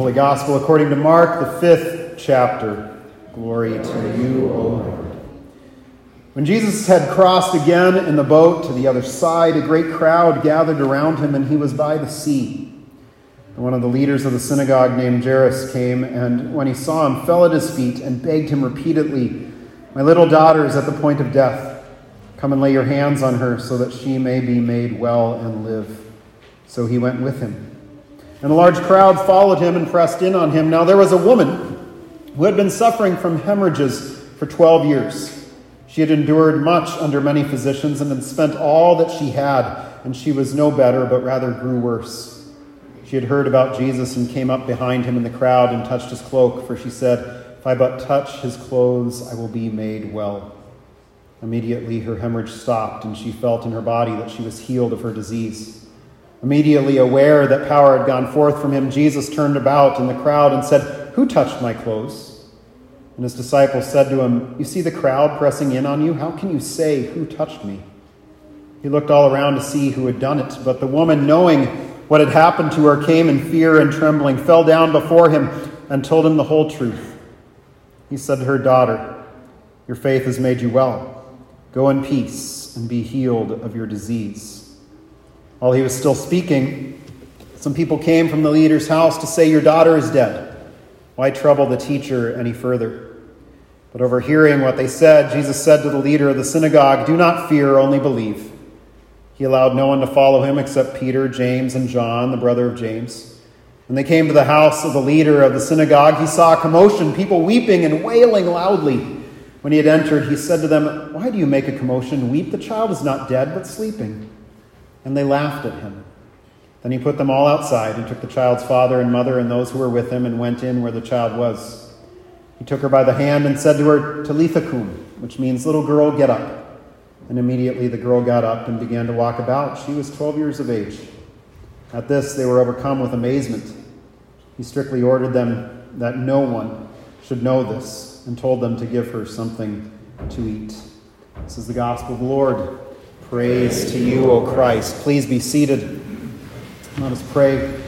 Holy Gospel according to Mark, the fifth chapter. Glory to you, O Lord. When Jesus had crossed again in the boat to the other side, a great crowd gathered around him, and he was by the sea. And one of the leaders of the synagogue named Jairus came, and when he saw him, fell at his feet and begged him repeatedly, My little daughter is at the point of death. Come and lay your hands on her so that she may be made well and live. So he went with him. And a large crowd followed him and pressed in on him. Now there was a woman who had been suffering from hemorrhages for 12 years. She had endured much under many physicians and had spent all that she had, and she was no better, but rather grew worse. She had heard about Jesus and came up behind him in the crowd and touched his cloak, for she said, If I but touch his clothes, I will be made well. Immediately her hemorrhage stopped, and she felt in her body that she was healed of her disease. Immediately aware that power had gone forth from him, Jesus turned about in the crowd and said, Who touched my clothes? And his disciples said to him, You see the crowd pressing in on you? How can you say, Who touched me? He looked all around to see who had done it, but the woman, knowing what had happened to her, came in fear and trembling, fell down before him, and told him the whole truth. He said to her, Daughter, your faith has made you well. Go in peace and be healed of your disease. While he was still speaking, some people came from the leader's house to say, Your daughter is dead. Why trouble the teacher any further? But overhearing what they said, Jesus said to the leader of the synagogue, Do not fear, only believe. He allowed no one to follow him except Peter, James, and John, the brother of James. When they came to the house of the leader of the synagogue, he saw a commotion, people weeping and wailing loudly. When he had entered, he said to them, Why do you make a commotion weep? The child is not dead, but sleeping. And they laughed at him. Then he put them all outside and took the child's father and mother and those who were with him and went in where the child was. He took her by the hand and said to her, Talitha cum, which means, Little girl, get up. And immediately the girl got up and began to walk about. She was 12 years of age. At this, they were overcome with amazement. He strictly ordered them that no one should know this and told them to give her something to eat. This is the gospel of the Lord. Praise to you, O Christ. Please be seated. Let us pray.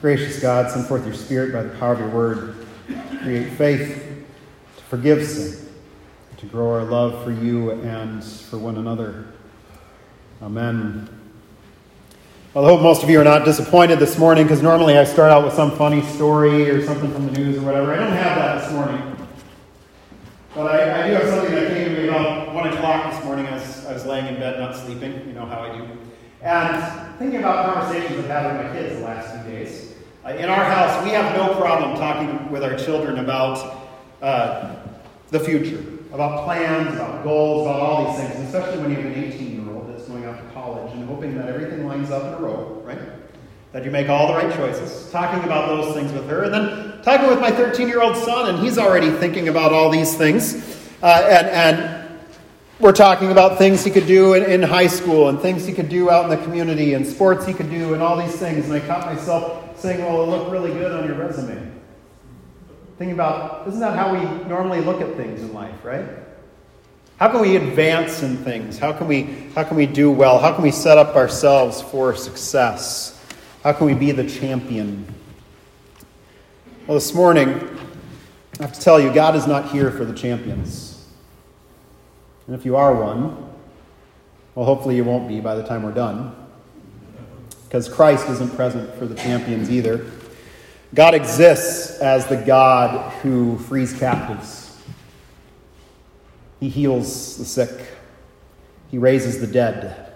Gracious God, send forth your Spirit by the power of your word. Create faith to forgive sin, to grow our love for you and for one another. Amen. Well, I hope most of you are not disappointed this morning because normally I start out with some funny story or something from the news or whatever. I don't have that this morning. But I, I do have something that came to me about 1 o'clock this morning. I was, I was laying in bed, not sleeping. You know how I do. And thinking about conversations I've had with my kids the last few days. Uh, in our house, we have no problem talking with our children about uh, the future, about plans, about goals, about all these things, especially when you have an 18 year old that's going off to college and hoping that everything lines up in a row, right? That you make all the right choices. Talking about those things with her. And then talking with my 13 year old son, and he's already thinking about all these things. Uh, and, and we're talking about things he could do in, in high school and things he could do out in the community and sports he could do and all these things. And I caught myself saying, Well, it'll look really good on your resume. Thinking about, isn't that how we normally look at things in life, right? How can we advance in things? How can we, how can we do well? How can we set up ourselves for success? How can we be the champion? Well, this morning, I have to tell you, God is not here for the champions. And if you are one, well, hopefully you won't be by the time we're done. Because Christ isn't present for the champions either. God exists as the God who frees captives, He heals the sick, He raises the dead.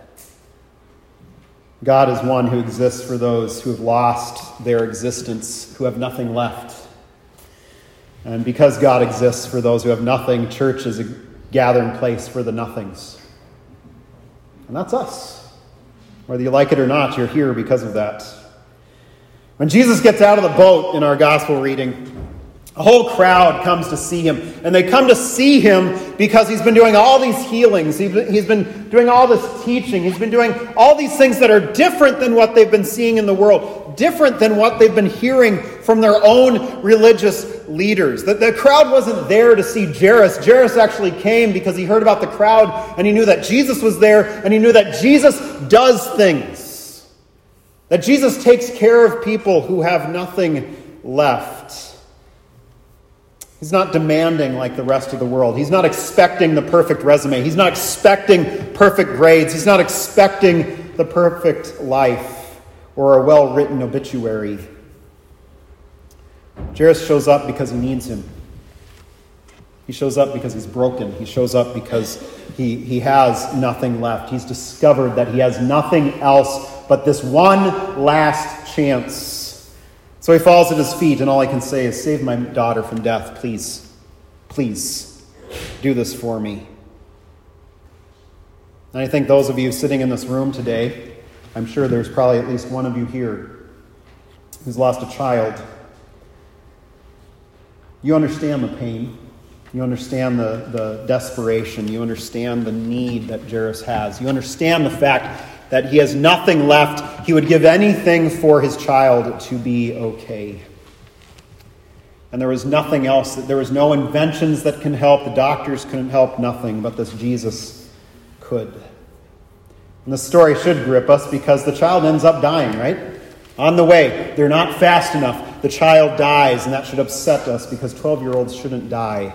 God is one who exists for those who have lost their existence, who have nothing left. And because God exists for those who have nothing, church is a gathering place for the nothings. And that's us. Whether you like it or not, you're here because of that. When Jesus gets out of the boat in our gospel reading, a whole crowd comes to see him. And they come to see him because he's been doing all these healings. He's been doing all this teaching. He's been doing all these things that are different than what they've been seeing in the world, different than what they've been hearing from their own religious leaders. The, the crowd wasn't there to see Jairus. Jairus actually came because he heard about the crowd and he knew that Jesus was there and he knew that Jesus does things. That Jesus takes care of people who have nothing left. He's not demanding like the rest of the world. He's not expecting the perfect resume. He's not expecting perfect grades. He's not expecting the perfect life or a well written obituary. Jairus shows up because he needs him. He shows up because he's broken. He shows up because he, he has nothing left. He's discovered that he has nothing else but this one last chance so he falls at his feet, and all I can say is, Save my daughter from death, please. Please do this for me. And I think those of you sitting in this room today, I'm sure there's probably at least one of you here who's lost a child. You understand the pain. You understand the, the desperation. You understand the need that Jairus has. You understand the fact that he has nothing left. He would give anything for his child to be okay. And there was nothing else. There was no inventions that can help. The doctors couldn't help nothing, but this Jesus could. And the story should grip us because the child ends up dying, right? On the way, they're not fast enough. The child dies, and that should upset us because 12 year olds shouldn't die.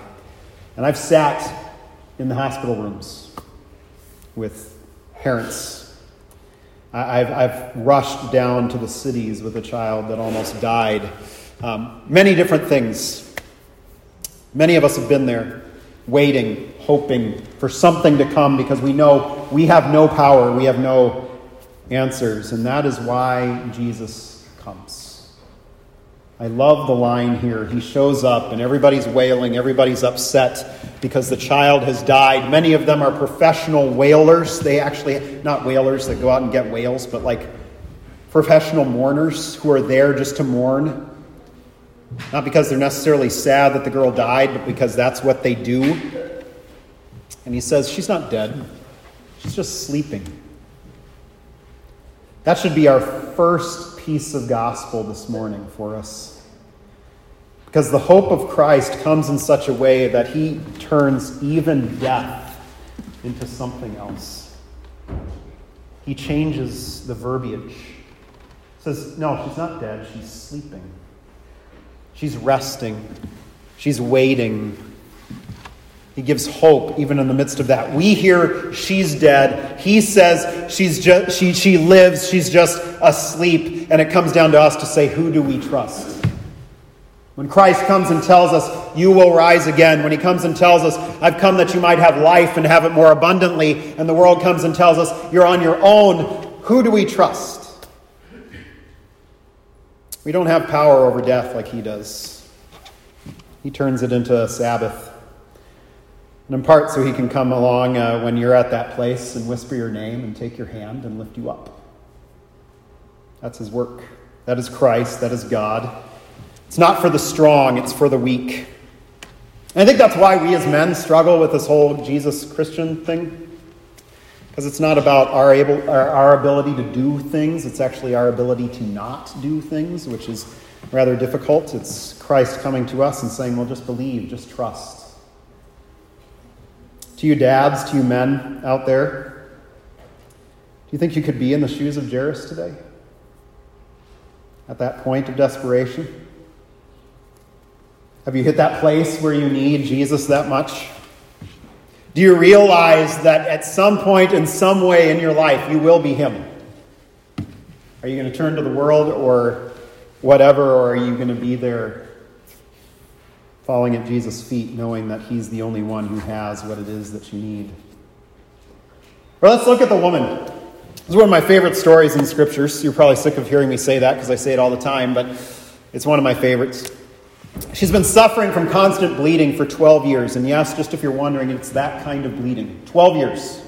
And I've sat in the hospital rooms with parents I've, I've rushed down to the cities with a child that almost died. Um, many different things. Many of us have been there, waiting, hoping for something to come because we know we have no power, we have no answers, and that is why Jesus comes. I love the line here. He shows up and everybody's wailing, everybody's upset because the child has died. Many of them are professional wailers. They actually, not wailers that go out and get whales, but like professional mourners who are there just to mourn. Not because they're necessarily sad that the girl died, but because that's what they do. And he says, She's not dead, she's just sleeping. That should be our first piece of gospel this morning for us. Because the hope of Christ comes in such a way that he turns even death into something else. He changes the verbiage. Says, no, she's not dead, she's sleeping. She's resting. She's waiting. He gives hope even in the midst of that. We hear she's dead. He says she's just, she, she lives, she's just asleep. And it comes down to us to say, who do we trust? When Christ comes and tells us, You will rise again, when he comes and tells us, I've come that you might have life and have it more abundantly, and the world comes and tells us, You're on your own, who do we trust? We don't have power over death like he does. He turns it into a Sabbath. And in part, so he can come along uh, when you're at that place and whisper your name and take your hand and lift you up. That's his work. That is Christ. That is God. It's not for the strong, it's for the weak. And I think that's why we as men struggle with this whole Jesus Christian thing. Because it's not about our, able, our, our ability to do things, it's actually our ability to not do things, which is rather difficult. It's Christ coming to us and saying, well, just believe, just trust. To you dads, to you men out there, do you think you could be in the shoes of Jairus today? At that point of desperation? Have you hit that place where you need Jesus that much? Do you realize that at some point, in some way in your life, you will be Him? Are you going to turn to the world or whatever, or are you going to be there falling at Jesus' feet, knowing that He's the only one who has what it is that you need? Well, let's look at the woman. This is one of my favorite stories in scriptures. You're probably sick of hearing me say that because I say it all the time, but it's one of my favorites. She's been suffering from constant bleeding for 12 years. And yes, just if you're wondering, it's that kind of bleeding 12 years.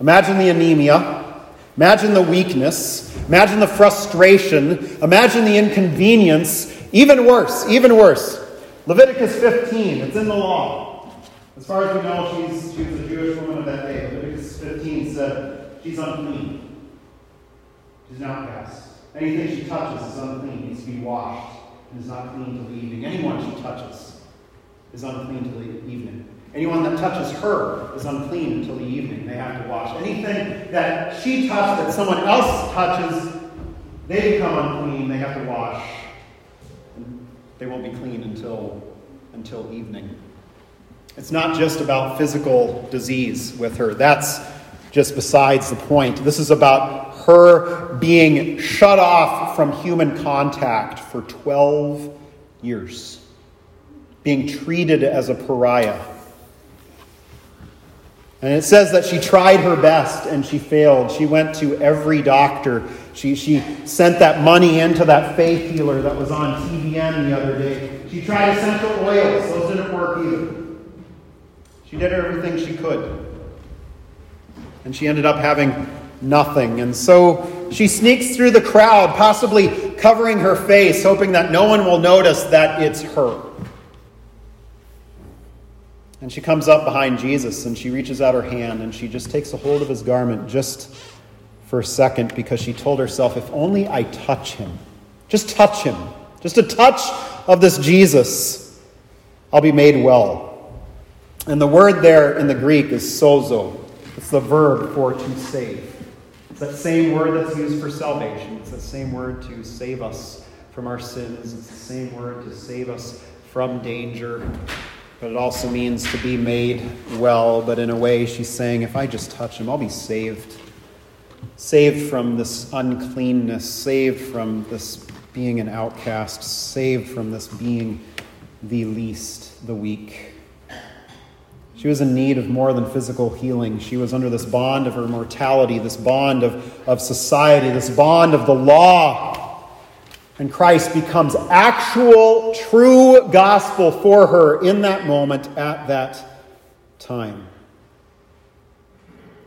Imagine the anemia. Imagine the weakness. Imagine the frustration. Imagine the inconvenience. Even worse, even worse. Leviticus 15, it's in the law. As far as we know, she's, she was a Jewish woman of that day. Leviticus 15 said she's unclean. She's not outcast. Anything she touches is unclean, needs to be washed, and is not clean till evening. Anyone she touches is unclean till the evening. Anyone that touches her is unclean until the evening. They have to wash. Anything that she touches that someone else touches, they become unclean. They have to wash. They won't be clean until, until evening. It's not just about physical disease with her. That's just besides the point. This is about her being shut off from human contact for 12 years, being treated as a pariah. And it says that she tried her best and she failed. She went to every doctor. She, she sent that money into that faith healer that was on TBN the other day. She tried essential oils, those didn't work either. She did everything she could. And she ended up having nothing. And so she sneaks through the crowd, possibly covering her face, hoping that no one will notice that it's her. And she comes up behind Jesus and she reaches out her hand and she just takes a hold of his garment just for a second because she told herself, if only I touch him, just touch him, just a touch of this Jesus, I'll be made well. And the word there in the Greek is sozo, it's the verb for to save. It's that same word that's used for salvation. It's the same word to save us from our sins. It's the same word to save us from danger. But it also means to be made well. But in a way, she's saying, if I just touch him, I'll be saved. Saved from this uncleanness, saved from this being an outcast, saved from this being the least, the weak. She was in need of more than physical healing. She was under this bond of her mortality, this bond of, of society, this bond of the law and Christ becomes actual, true gospel for her in that moment, at that time.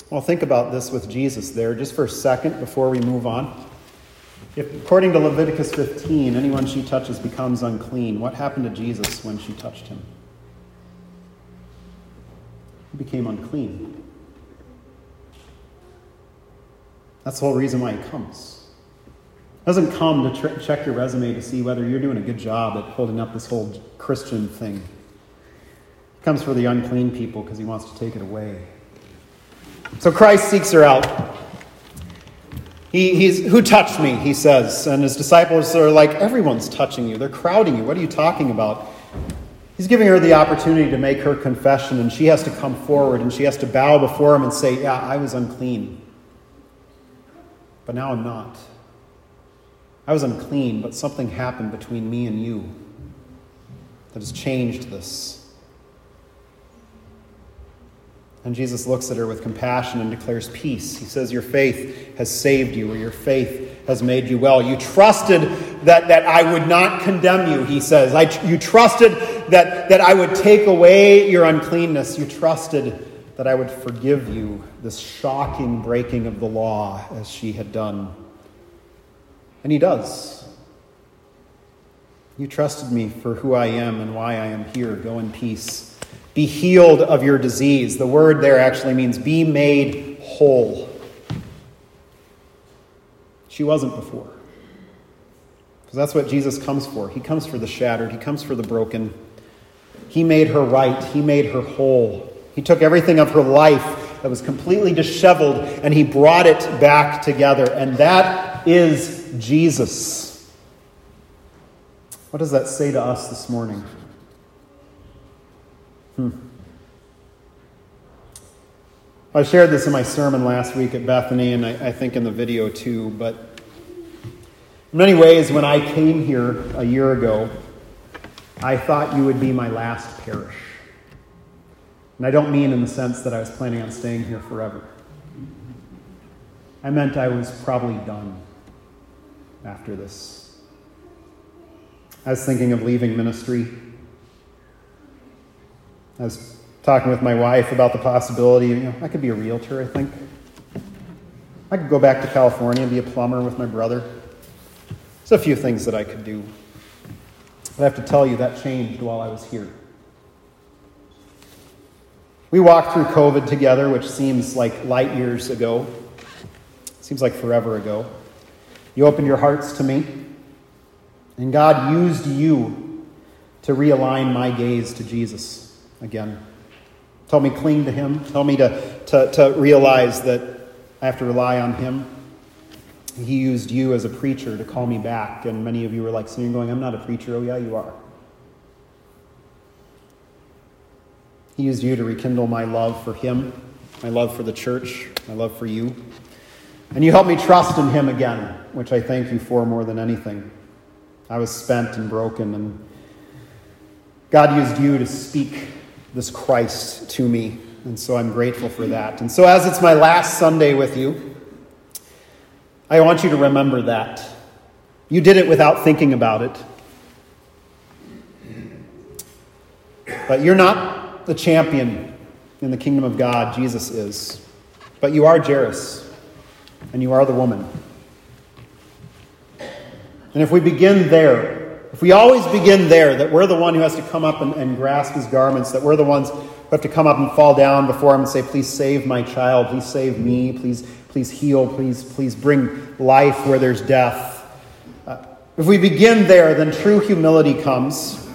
Well, think about this with Jesus there just for a second before we move on. If, according to Leviticus 15, anyone she touches becomes unclean, what happened to Jesus when she touched him? He became unclean. That's the whole reason why he comes He doesn't come to tr- check your resume to see whether you're doing a good job at holding up this whole Christian thing. He comes for the unclean people because he wants to take it away. So Christ seeks her out. He, he's, who touched me, he says. And his disciples are like, everyone's touching you. They're crowding you. What are you talking about? He's giving her the opportunity to make her confession, and she has to come forward and she has to bow before him and say, Yeah, I was unclean. But now I'm not. I was unclean, but something happened between me and you that has changed this. And Jesus looks at her with compassion and declares peace. He says, Your faith has saved you, or your faith has made you well. You trusted that, that I would not condemn you, he says. I, you trusted that, that I would take away your uncleanness. You trusted that I would forgive you this shocking breaking of the law as she had done. And he does. You trusted me for who I am and why I am here. Go in peace. Be healed of your disease. The word there actually means be made whole. She wasn't before. Because that's what Jesus comes for. He comes for the shattered, He comes for the broken. He made her right, He made her whole. He took everything of her life that was completely disheveled and He brought it back together. And that is Jesus. What does that say to us this morning? Hmm. I shared this in my sermon last week at Bethany, and I, I, think in the video too. But in many ways, when I came here a year ago, I thought you would be my last parish. And I don't mean in the sense that I was planning on staying here forever. I meant I was probably done after this. I was thinking of leaving ministry. I was talking with my wife about the possibility, you know, I could be a realtor, I think. I could go back to California and be a plumber with my brother. There's a few things that I could do. But I have to tell you, that changed while I was here. We walked through COVID together, which seems like light years ago. Seems like forever ago. You opened your hearts to me, and God used you to realign my gaze to Jesus again. Told me cling to Him, told me to, to, to realize that I have to rely on Him. He used you as a preacher to call me back, and many of you were like So you're going, I'm not a preacher. Oh, yeah, you are. He used you to rekindle my love for Him, my love for the church, my love for you. And you helped me trust in Him again, which I thank you for more than anything. I was spent and broken, and God used you to speak this Christ to me. And so I'm grateful for that. And so, as it's my last Sunday with you, I want you to remember that. You did it without thinking about it. But you're not the champion in the kingdom of God, Jesus is. But you are Jairus, and you are the woman. And if we begin there, if we always begin there, that we're the one who has to come up and, and grasp his garments, that we're the ones who have to come up and fall down before him and say, Please save my child, please save me, please, please heal, please, please bring life where there's death. Uh, if we begin there, then true humility comes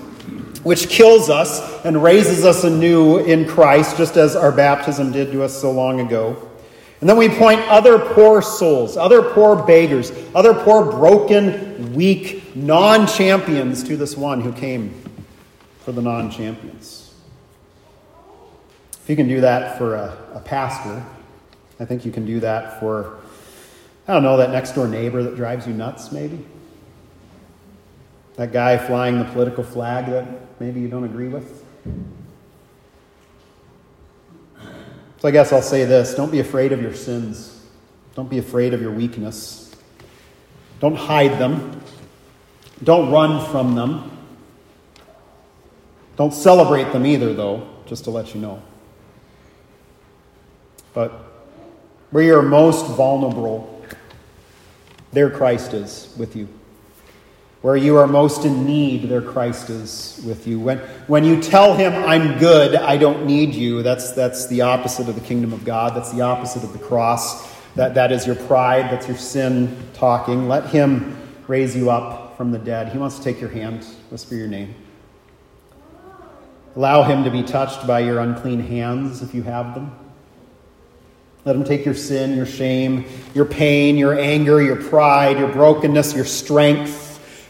which kills us and raises us anew in Christ, just as our baptism did to us so long ago. And then we point other poor souls, other poor beggars, other poor broken, weak, non champions to this one who came for the non champions. If you can do that for a, a, pastor, I think you can do that for, I don't know, that next door neighbor that drives you nuts, maybe. That guy flying the political flag that maybe you don't agree with? So I guess I'll say this don't be afraid of your sins, don't be afraid of your weakness, don't hide them, don't run from them. Don't celebrate them either, though, just to let you know. But where you're most vulnerable, there Christ is with you. Where you are most in need, there Christ is with you. When, when you tell him, I'm good, I don't need you, that's, that's the opposite of the kingdom of God. That's the opposite of the cross. That, that is your pride, that's your sin talking. Let him raise you up from the dead. He wants to take your hand, whisper your name. Allow him to be touched by your unclean hands if you have them. Let him take your sin, your shame, your pain, your anger, your pride, your brokenness, your strength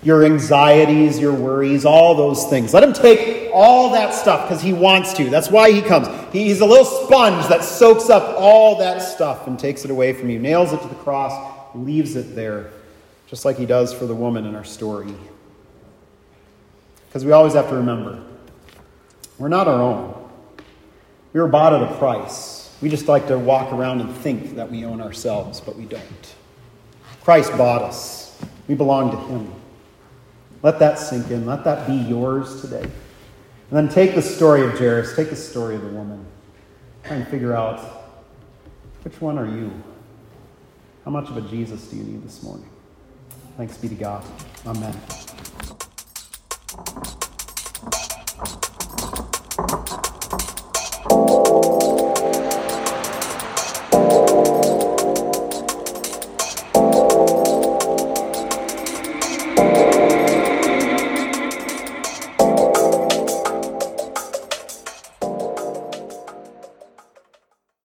your anxieties, your worries, all those things. Let him take all that stuff because he wants to. That's why he comes. He's a little sponge that soaks up all that stuff and takes it away from you, nails it to the cross, leaves it there, just like he does for the woman in our story. Because we always have to remember we're not our own. We were bought at a price. We just like to walk around and think that we own ourselves, but we don't. Christ bought us, we belong to him. Let that sink in. Let that be yours today. And then take the story of Jairus, take the story of the woman. Try and figure out which one are you? How much of a Jesus do you need this morning? Thanks be to God. Amen.